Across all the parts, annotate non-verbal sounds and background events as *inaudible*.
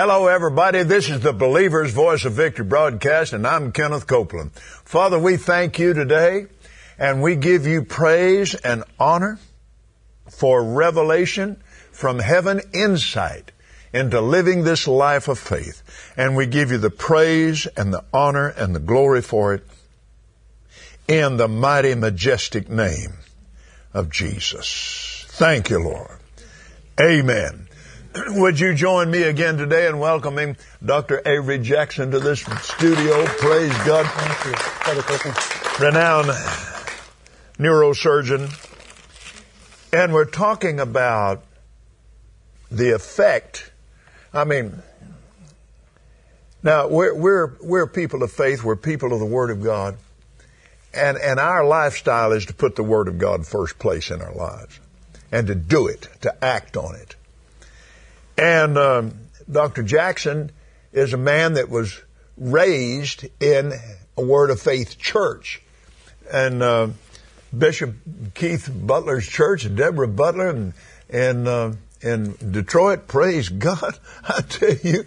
Hello, everybody. This is the Believer's Voice of Victory broadcast, and I'm Kenneth Copeland. Father, we thank you today, and we give you praise and honor for revelation from heaven insight into living this life of faith. And we give you the praise and the honor and the glory for it in the mighty, majestic name of Jesus. Thank you, Lord. Amen. *clears throat* Would you join me again today in welcoming Dr. Avery Jackson to this studio? Praise God. Thank you, Brother. Renowned neurosurgeon. And we're talking about the effect. I mean, now we're, we're, we're people of faith. We're people of the Word of God. And, and our lifestyle is to put the Word of God first place in our lives and to do it, to act on it. And um, Dr. Jackson is a man that was raised in a Word of Faith church. And uh, Bishop Keith Butler's church, Deborah Butler, and, and uh, in Detroit, praise God, *laughs* I tell you.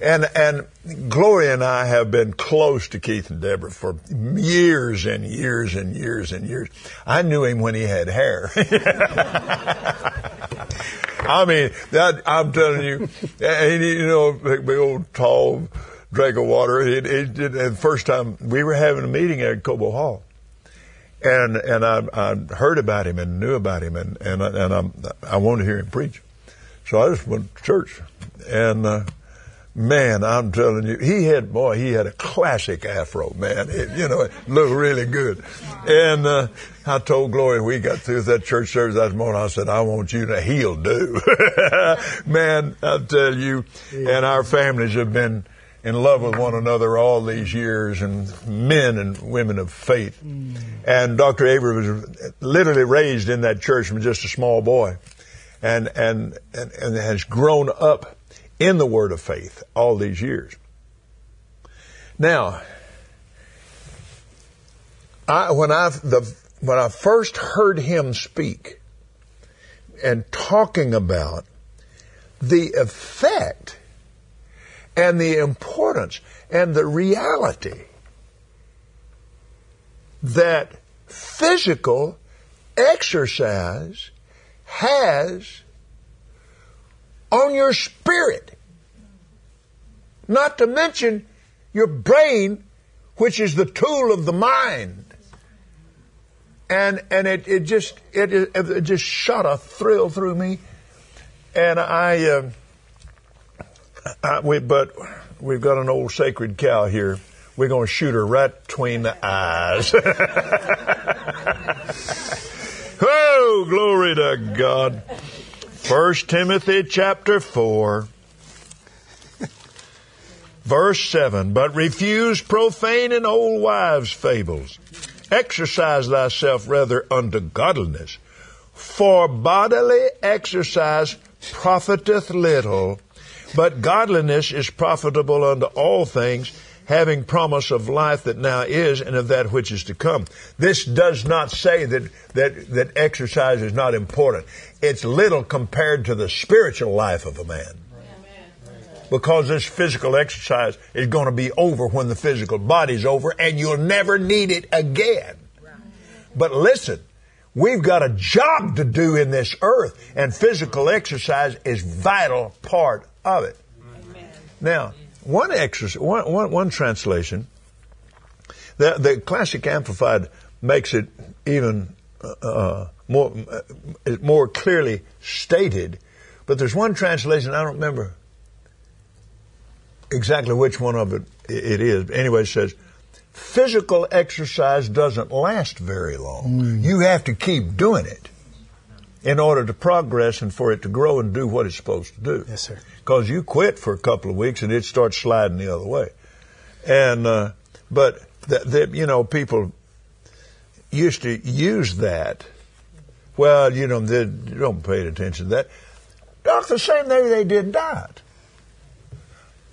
And, and Gloria and I have been close to Keith and Deborah for years and years and years and years. I knew him when he had hair. *laughs* *laughs* I mean, that, I'm telling you, and you know, big old tall drink of water. It, it, it, the first time we were having a meeting at Cobo Hall, and and I, I heard about him and knew about him, and and I, and I, I wanted to hear him preach, so I just went to church, and uh, man, I'm telling you, he had boy, he had a classic afro, man. It, you know, it looked really good, and uh, I told Gloria we got through that church service that morning. I said, I want you to heal, do, *laughs* man. I tell you, and our families have been in love with one another all these years and men and women of faith. Mm. And Dr. Avery was literally raised in that church from just a small boy and, and, and, and has grown up in the word of faith all these years. Now, I, when I the when I first heard him speak and talking about the effect and the importance and the reality that physical exercise has on your spirit. Not to mention your brain, which is the tool of the mind. And, and it, it just, it, it just shot a thrill through me. And I, uh, I, we, but we've got an old sacred cow here. We're going to shoot her right between the eyes. *laughs* oh, glory to God. First Timothy chapter 4. Verse 7, but refuse profane and old wives' fables. Exercise thyself rather unto godliness. For bodily exercise profiteth little, but godliness is profitable unto all things, having promise of life that now is and of that which is to come. This does not say that, that, that exercise is not important. It's little compared to the spiritual life of a man. Because this physical exercise is going to be over when the physical body's over and you'll never need it again. But listen, we've got a job to do in this earth and physical exercise is vital part of it. Amen. Now, one, exercise, one, one, one translation, the, the classic amplified makes it even uh, uh more uh, more clearly stated, but there's one translation I don't remember exactly which one of it it is. Anyway, it says physical exercise doesn't last very long. Mm. You have to keep doing it in order to progress and for it to grow and do what it's supposed to do. Yes, sir. Because you quit for a couple of weeks and it starts sliding the other way. And, uh, but, that, you know, people used to use that. Well, you know, they don't pay attention to that. Doc, the same day they did that.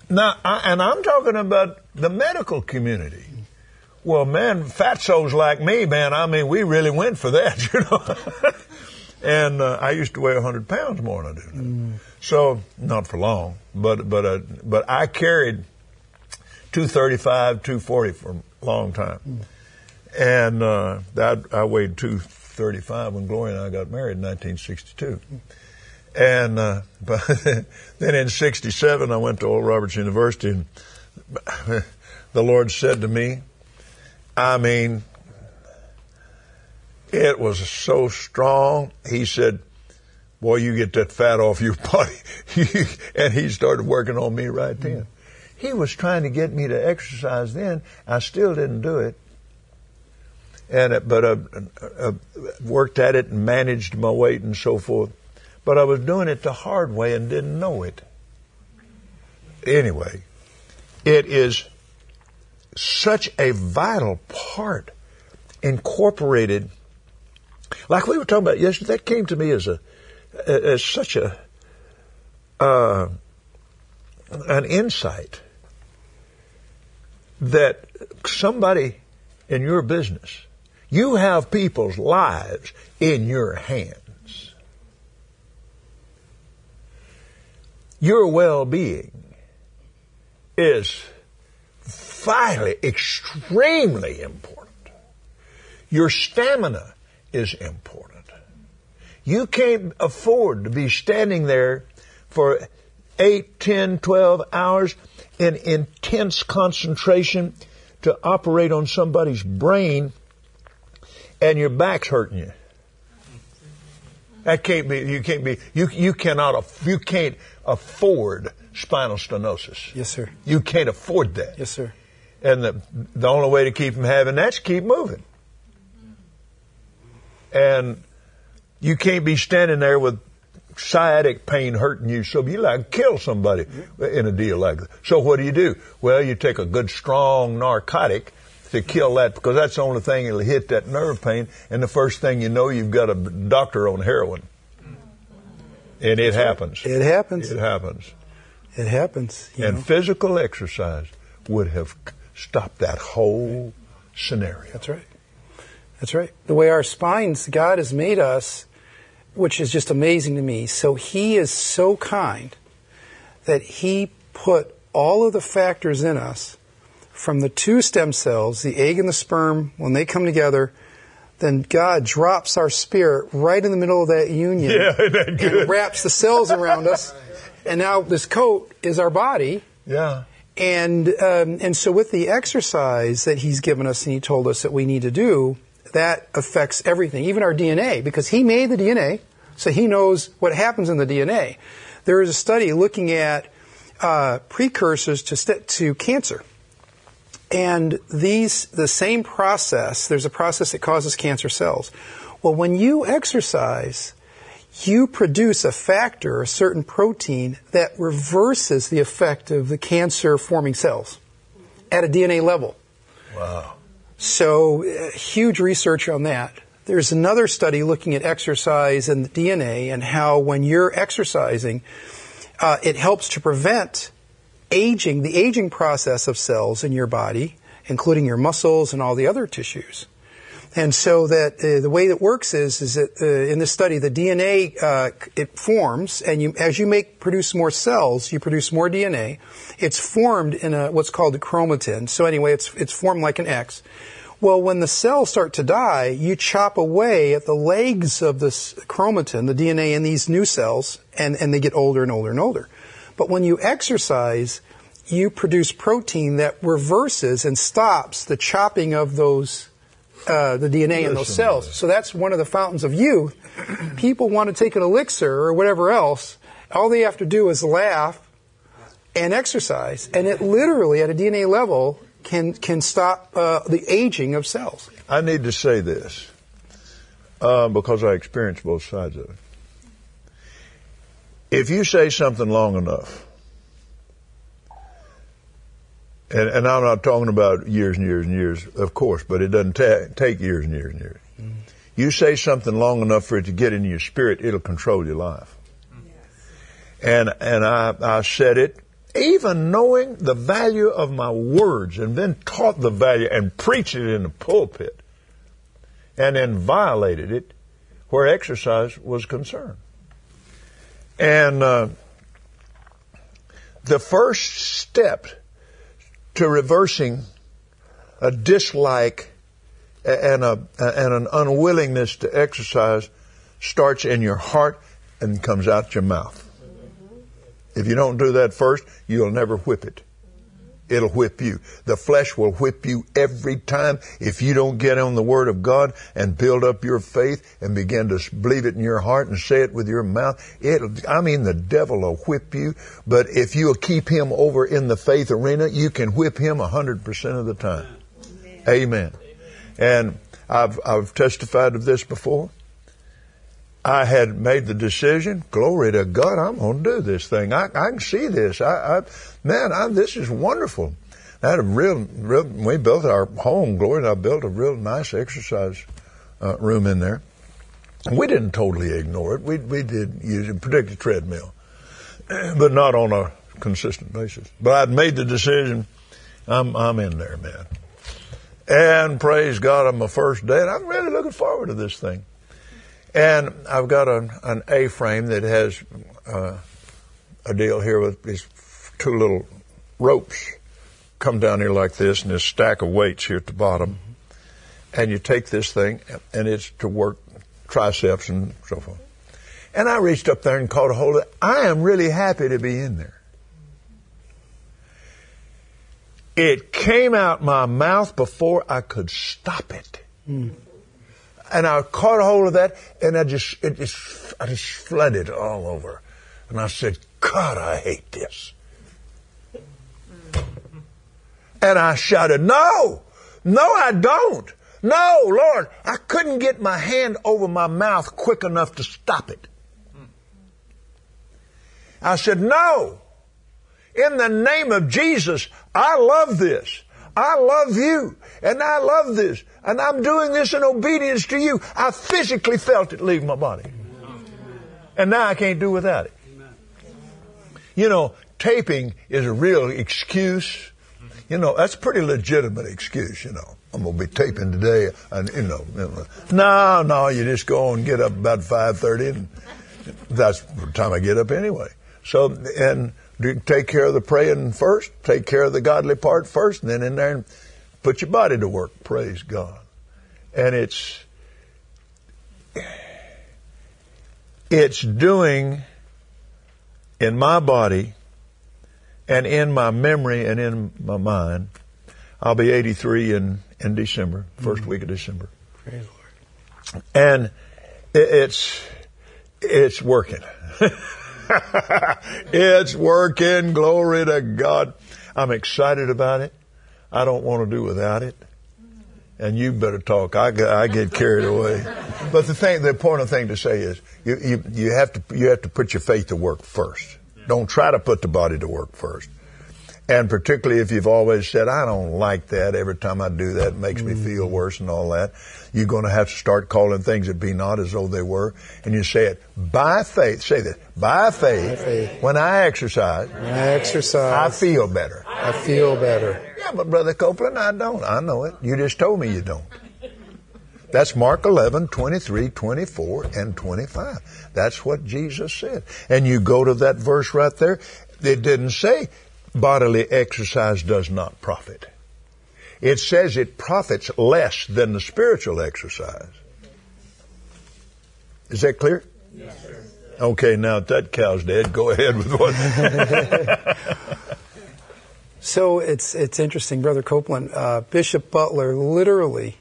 Now, I, and I'm talking about the medical community. Well, man, fatzos like me, man, I mean, we really went for that, *laughs* you know. And uh, I used to weigh 100 pounds more than I do now. Mm. So, not for long, but, but, uh, but I carried 235, 240 for a long time. Mm. And uh, that, I weighed 235 when Gloria and I got married in 1962. And uh, *laughs* but then in '67, I went to Oral Roberts University, and *laughs* the Lord said to me, I mean, it was so strong. He said, Boy, you get that fat off your *laughs* body. *laughs* and he started working on me right then. He was trying to get me to exercise then. I still didn't do it. And, uh, but I, uh, I uh, worked at it and managed my weight and so forth. But I was doing it the hard way and didn't know it. Anyway, it is such a vital part incorporated like we were talking about yesterday that came to me as a as such a uh, an insight that somebody in your business you have people's lives in your hands your well-being is vitally, extremely important. Your stamina is important. You can't afford to be standing there for 8, 10, 12 hours in intense concentration to operate on somebody's brain and your back's hurting you. That can't be, you can't be, you, you cannot, you can't afford spinal stenosis. Yes, sir. You can't afford that. Yes, sir. And the, the only way to keep from having that's keep moving. And you can't be standing there with sciatic pain hurting you so you like kill somebody in a deal like that. So what do you do? Well, you take a good strong narcotic to kill that because that's the only thing that'll hit that nerve pain. And the first thing you know, you've got a doctor on heroin. And it happens. It happens. It happens. It happens. and know. physical exercise would have stopped that whole scenario. That's right. That's right. The way our spines, God has made us, which is just amazing to me. So He is so kind that He put all of the factors in us from the two stem cells, the egg and the sperm, when they come together, then God drops our spirit right in the middle of that union yeah, that and wraps the cells around us. And now this coat is our body. Yeah. And um, and so with the exercise that he's given us and he told us that we need to do, that affects everything, even our DNA, because he made the DNA, so he knows what happens in the DNA. There is a study looking at uh, precursors to st- to cancer, and these the same process. There's a process that causes cancer cells. Well, when you exercise, you produce a factor, a certain protein, that reverses the effect of the cancer forming cells at a DNA level. Wow. So, uh, huge research on that. There's another study looking at exercise and the DNA and how when you're exercising, uh, it helps to prevent aging, the aging process of cells in your body, including your muscles and all the other tissues. And so that uh, the way that works is, is that uh, in this study, the DNA uh, it forms, and you, as you make produce more cells, you produce more DNA. It's formed in a what's called a chromatin. So anyway, it's it's formed like an X. Well, when the cells start to die, you chop away at the legs of this chromatin, the DNA in these new cells, and, and they get older and older and older. But when you exercise, you produce protein that reverses and stops the chopping of those uh, the DNA in those cells. So that's one of the fountains of youth. People want to take an elixir or whatever else. All they have to do is laugh and exercise, and it literally, at a DNA level, can can stop uh, the aging of cells. I need to say this uh, because I experienced both sides of it. If you say something long enough, and, and, I'm not talking about years and years and years, of course, but it doesn't ta- take years and years and years. Mm-hmm. You say something long enough for it to get into your spirit, it'll control your life. Yes. And and I, I said it, even knowing the value of my words, and then taught the value and preached it in the pulpit, and then violated it where exercise was concerned. And uh, the first step to reversing a dislike and a and an unwillingness to exercise starts in your heart and comes out your mouth. If you don't do that first, you'll never whip it. It'll whip you. The flesh will whip you every time if you don't get on the Word of God and build up your faith and begin to believe it in your heart and say it with your mouth. It'll, I mean, the devil will whip you, but if you'll keep him over in the faith arena, you can whip him a hundred percent of the time. Amen. Amen. And I've, I've testified of this before. I had made the decision. Gloria to God, I'm going to do this thing. I, I can see this. I, I man, I, this is wonderful. I had a real, real. We built our home. Glory, and I built a real nice exercise uh, room in there. We didn't totally ignore it. We we did use it, particularly treadmill, *clears throat* but not on a consistent basis. But I'd made the decision. I'm I'm in there, man. And praise God on my first day, and I'm really looking forward to this thing. And I've got an, an A-frame that has uh, a deal here with these two little ropes come down here like this, and this stack of weights here at the bottom. And you take this thing, and it's to work triceps and so forth. And I reached up there and caught a hold of it. I am really happy to be in there. It came out my mouth before I could stop it. Mm. And I caught hold of that and I just, it just, I just flooded all over. And I said, God, I hate this. And I shouted, no, no, I don't. No, Lord, I couldn't get my hand over my mouth quick enough to stop it. I said, no, in the name of Jesus, I love this. I love you and I love this and I'm doing this in obedience to you. I physically felt it leave my body. And now I can't do without it. You know, taping is a real excuse. You know, that's a pretty legitimate excuse, you know. I'm going to be taping today and, you know, no, no, you just go and get up about 5.30 and that's the time I get up anyway. So, and, take care of the praying first, take care of the godly part first, and then in there and put your body to work. Praise God. And it's it's doing in my body and in my memory and in my mind. I'll be 83 in, in December, 1st mm-hmm. week of December. Praise Lord. And it, it's, it's working. *laughs* *laughs* it's working. Glory to God. I'm excited about it. I don't want to do without it. And you better talk. I, I get carried away. But the thing, the important thing to say is you, you, you have to, you have to put your faith to work first. Don't try to put the body to work first. And particularly if you've always said, I don't like that. Every time I do that, it makes mm-hmm. me feel worse and all that. You're going to have to start calling things that be not as though they were. And you say it by faith. Say this. By faith. By faith. When I exercise. When I exercise. I feel better. I feel better. Yeah, but Brother Copeland, I don't. I know it. You just told me you don't. That's Mark 11, 23, 24, and 25. That's what Jesus said. And you go to that verse right there. It didn't say bodily exercise does not profit. It says it profits less than the spiritual exercise. Is that clear? Yes, sir. Okay, now that cow's dead, go ahead with what. *laughs* so it's it's interesting, Brother Copeland. Uh, Bishop Butler literally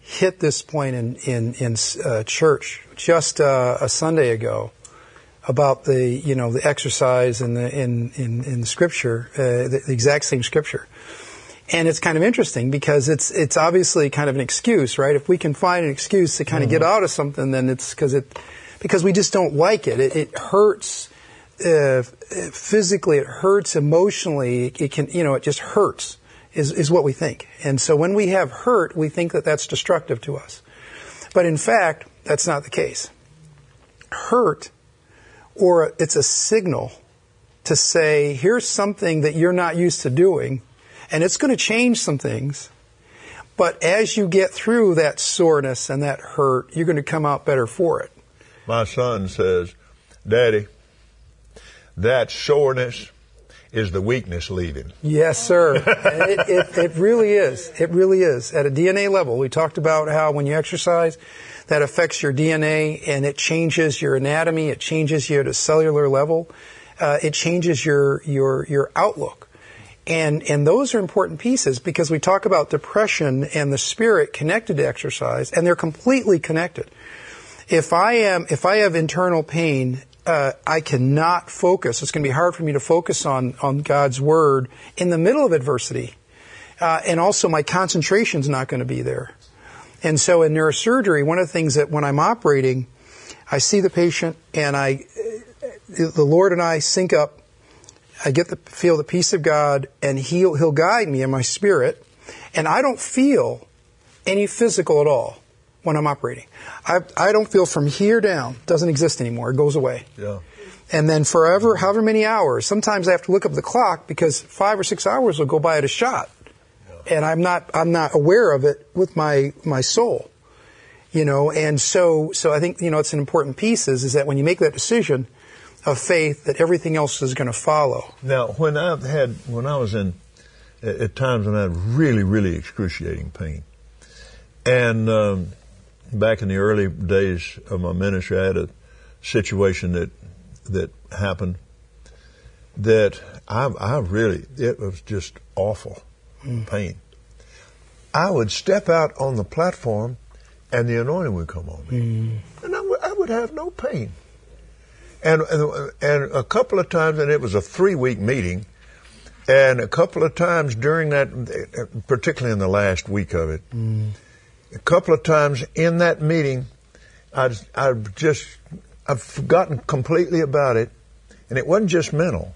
hit this point in in in uh, church just uh, a Sunday ago about the you know the exercise in the in in, in the scripture, uh, the, the, exact same scripture. And it's kind of interesting because it's it's obviously kind of an excuse, right? If we can find an excuse to kind of mm-hmm. get out of something, then it's because it because we just don't like it. It, it hurts uh, physically. It hurts emotionally. It can you know it just hurts is is what we think. And so when we have hurt, we think that that's destructive to us. But in fact, that's not the case. Hurt or it's a signal to say, here's something that you're not used to doing, and it's going to change some things, But as you get through that soreness and that hurt, you're going to come out better for it. My son says, Daddy, that soreness is the weakness leaving. Yes, sir. it, it, it really is. It really is. At a DNA level, we talked about how when you exercise, that affects your DNA and it changes your anatomy. It changes you at a cellular level. Uh, it changes your your your outlook. And and those are important pieces because we talk about depression and the spirit connected to exercise, and they're completely connected. If I am if I have internal pain, uh, I cannot focus. It's going to be hard for me to focus on on God's word in the middle of adversity, uh, and also my concentration's not going to be there. And so in neurosurgery, one of the things that when I'm operating, I see the patient and I, the Lord and I sync up. I get to feel the peace of God and he'll, he'll guide me in my spirit. And I don't feel any physical at all when I'm operating. I, I don't feel from here down. Doesn't exist anymore. It goes away. Yeah. And then forever, however many hours, sometimes I have to look up the clock because five or six hours will go by at a shot and I'm not I'm not aware of it with my my soul, you know. And so so I think you know it's an important piece is is that when you make that decision of faith, that everything else is going to follow. Now, when I've had when I was in at times when I had really really excruciating pain, and um, back in the early days of my ministry, I had a situation that that happened that I, I really it was just awful mm. pain. I would step out on the platform and the anointing would come on me. Mm. And I, w- I would have no pain. And, and, and a couple of times, and it was a three week meeting, and a couple of times during that, particularly in the last week of it, mm. A couple of times in that meeting, I'd, I'd just, I've forgotten completely about it. And it wasn't just mental,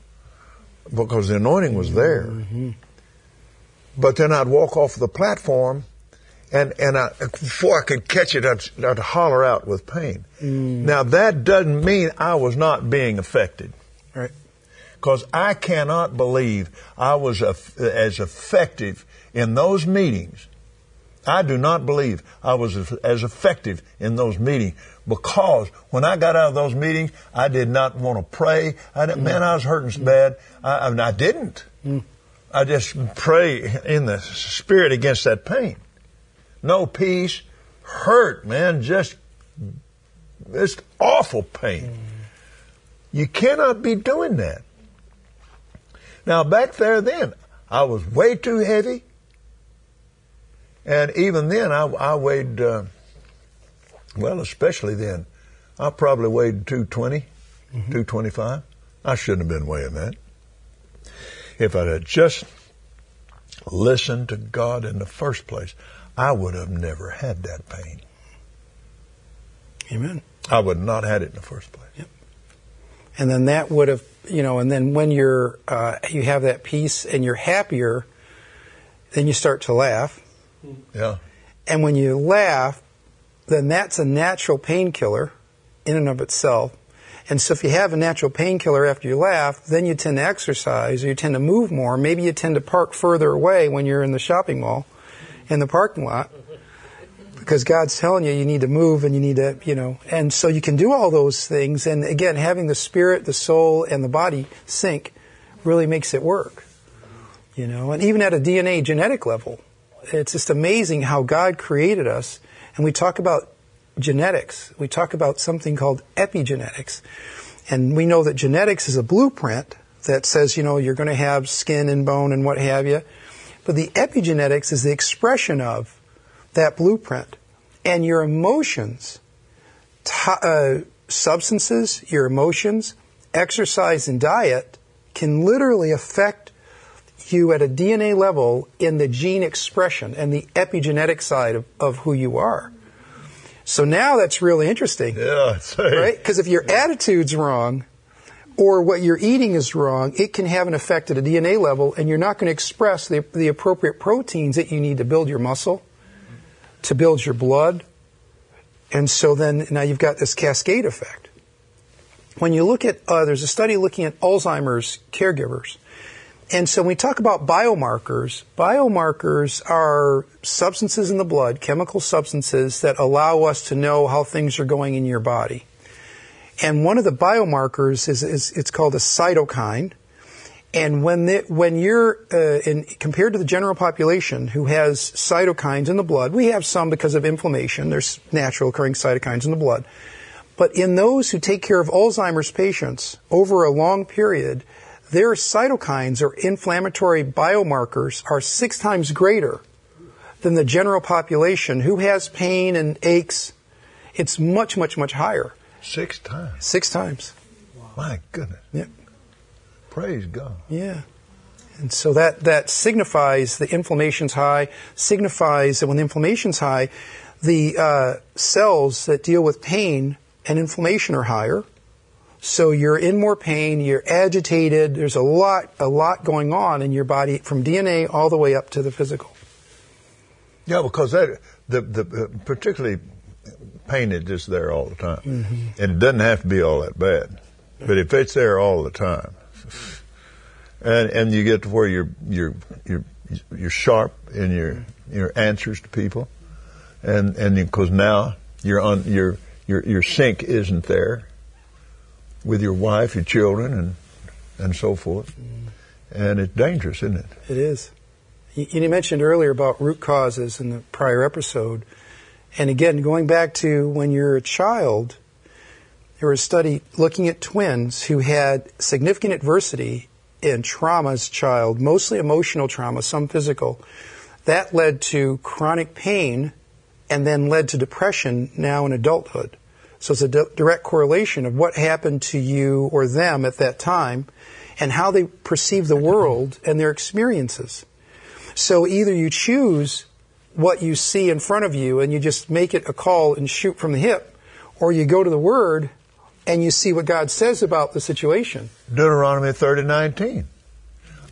because the anointing was there. Mm-hmm. But then I'd walk off the platform, and and I, before I could catch it, I'd, I'd holler out with pain. Mm. Now that doesn't mean I was not being affected, right? Because I cannot believe I was a, as effective in those meetings. I do not believe I was as effective in those meetings because when I got out of those meetings, I did not want to pray. I didn't, mm. Man, I was hurting so bad. I, I, mean, I didn't. Mm. I just pray in the spirit against that pain. No peace, hurt, man, just, just awful pain. You cannot be doing that. Now back there then, I was way too heavy. And even then, I, I weighed, uh, well, especially then, I probably weighed 220, mm-hmm. 225. I shouldn't have been weighing that. If I had just listened to God in the first place, I would have never had that pain. Amen. I would not had it in the first place. Yep. And then that would have, you know, and then when you're, uh, you have that peace and you're happier, then you start to laugh. Yeah. And when you laugh, then that's a natural painkiller in and of itself. And so if you have a natural painkiller after you laugh, then you tend to exercise or you tend to move more. Maybe you tend to park further away when you're in the shopping mall, in the parking lot, because God's telling you you need to move and you need to, you know, and so you can do all those things. And again, having the spirit, the soul, and the body sync really makes it work, you know, and even at a DNA genetic level, it's just amazing how God created us. And we talk about genetics. We talk about something called epigenetics. And we know that genetics is a blueprint that says, you know, you're going to have skin and bone and what have you. But the epigenetics is the expression of that blueprint. And your emotions, t- uh, substances, your emotions, exercise, and diet can literally affect you at a DNA level in the gene expression and the epigenetic side of, of who you are. So now that's really interesting. Yeah, right. Because if your attitude's wrong, or what you're eating is wrong, it can have an effect at a DNA level, and you're not going to express the, the appropriate proteins that you need to build your muscle, to build your blood. And so then now you've got this cascade effect. When you look at, uh, there's a study looking at Alzheimer's caregivers, And so when we talk about biomarkers, biomarkers are substances in the blood, chemical substances that allow us to know how things are going in your body. And one of the biomarkers is, is it's called a cytokine. And when the, when you're uh, in, compared to the general population who has cytokines in the blood, we have some because of inflammation. There's natural occurring cytokines in the blood. But in those who take care of Alzheimer's patients over a long period, their cytokines or inflammatory biomarkers are six times greater than the general population who has pain and aches. It's much, much, much higher. Six times. Six times. My goodness. Yeah. Praise God. Yeah. And so that, that signifies the inflammation's high, signifies that when the inflammation's high, the uh, cells that deal with pain and inflammation are higher. So you're in more pain, you're agitated, there's a lot, a lot going on in your body from DNA all the way up to the physical. Yeah, because that, the, the, uh, particularly pain is just there all the time. Mm-hmm. And it doesn't have to be all that bad. But if it's there all the time, and, and you get to where you're, you're, you're, you're sharp in your, your answers to people, and, and because now you're on, your, your, your sync isn't there, with your wife, your children, and and so forth. And it's dangerous, isn't it? It is. You, mentioned earlier about root causes in the prior episode, and again, going back to when you're a child, there was a study looking at twins who had significant adversity and trauma as a child, mostly emotional trauma, some physical. That led to chronic pain and then led to depression now in adulthood. So it's a di- direct correlation of what happened to you or them at that time and how they perceive the world and their experiences. So either you choose what you see in front of you and you just make it a call and shoot from the hip, or you go to the Word and you see what God says about the situation. Deuteronomy 30:19.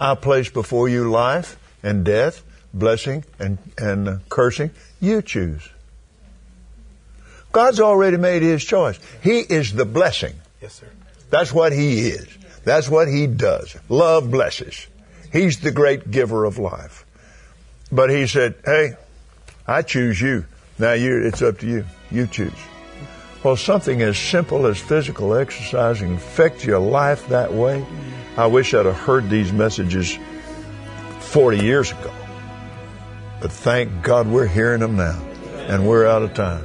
I place before you life and death, blessing and, and cursing. You choose. God's already made his choice. He is the blessing. Yes, sir. That's what he is. That's what he does. Love blesses. He's the great giver of life. But he said, hey, I choose you. Now you, it's up to you. You choose. Well, something as simple as physical exercise affects your life that way. I wish I'd have heard these messages 40 years ago. But thank God we're hearing them now. And we're out of time.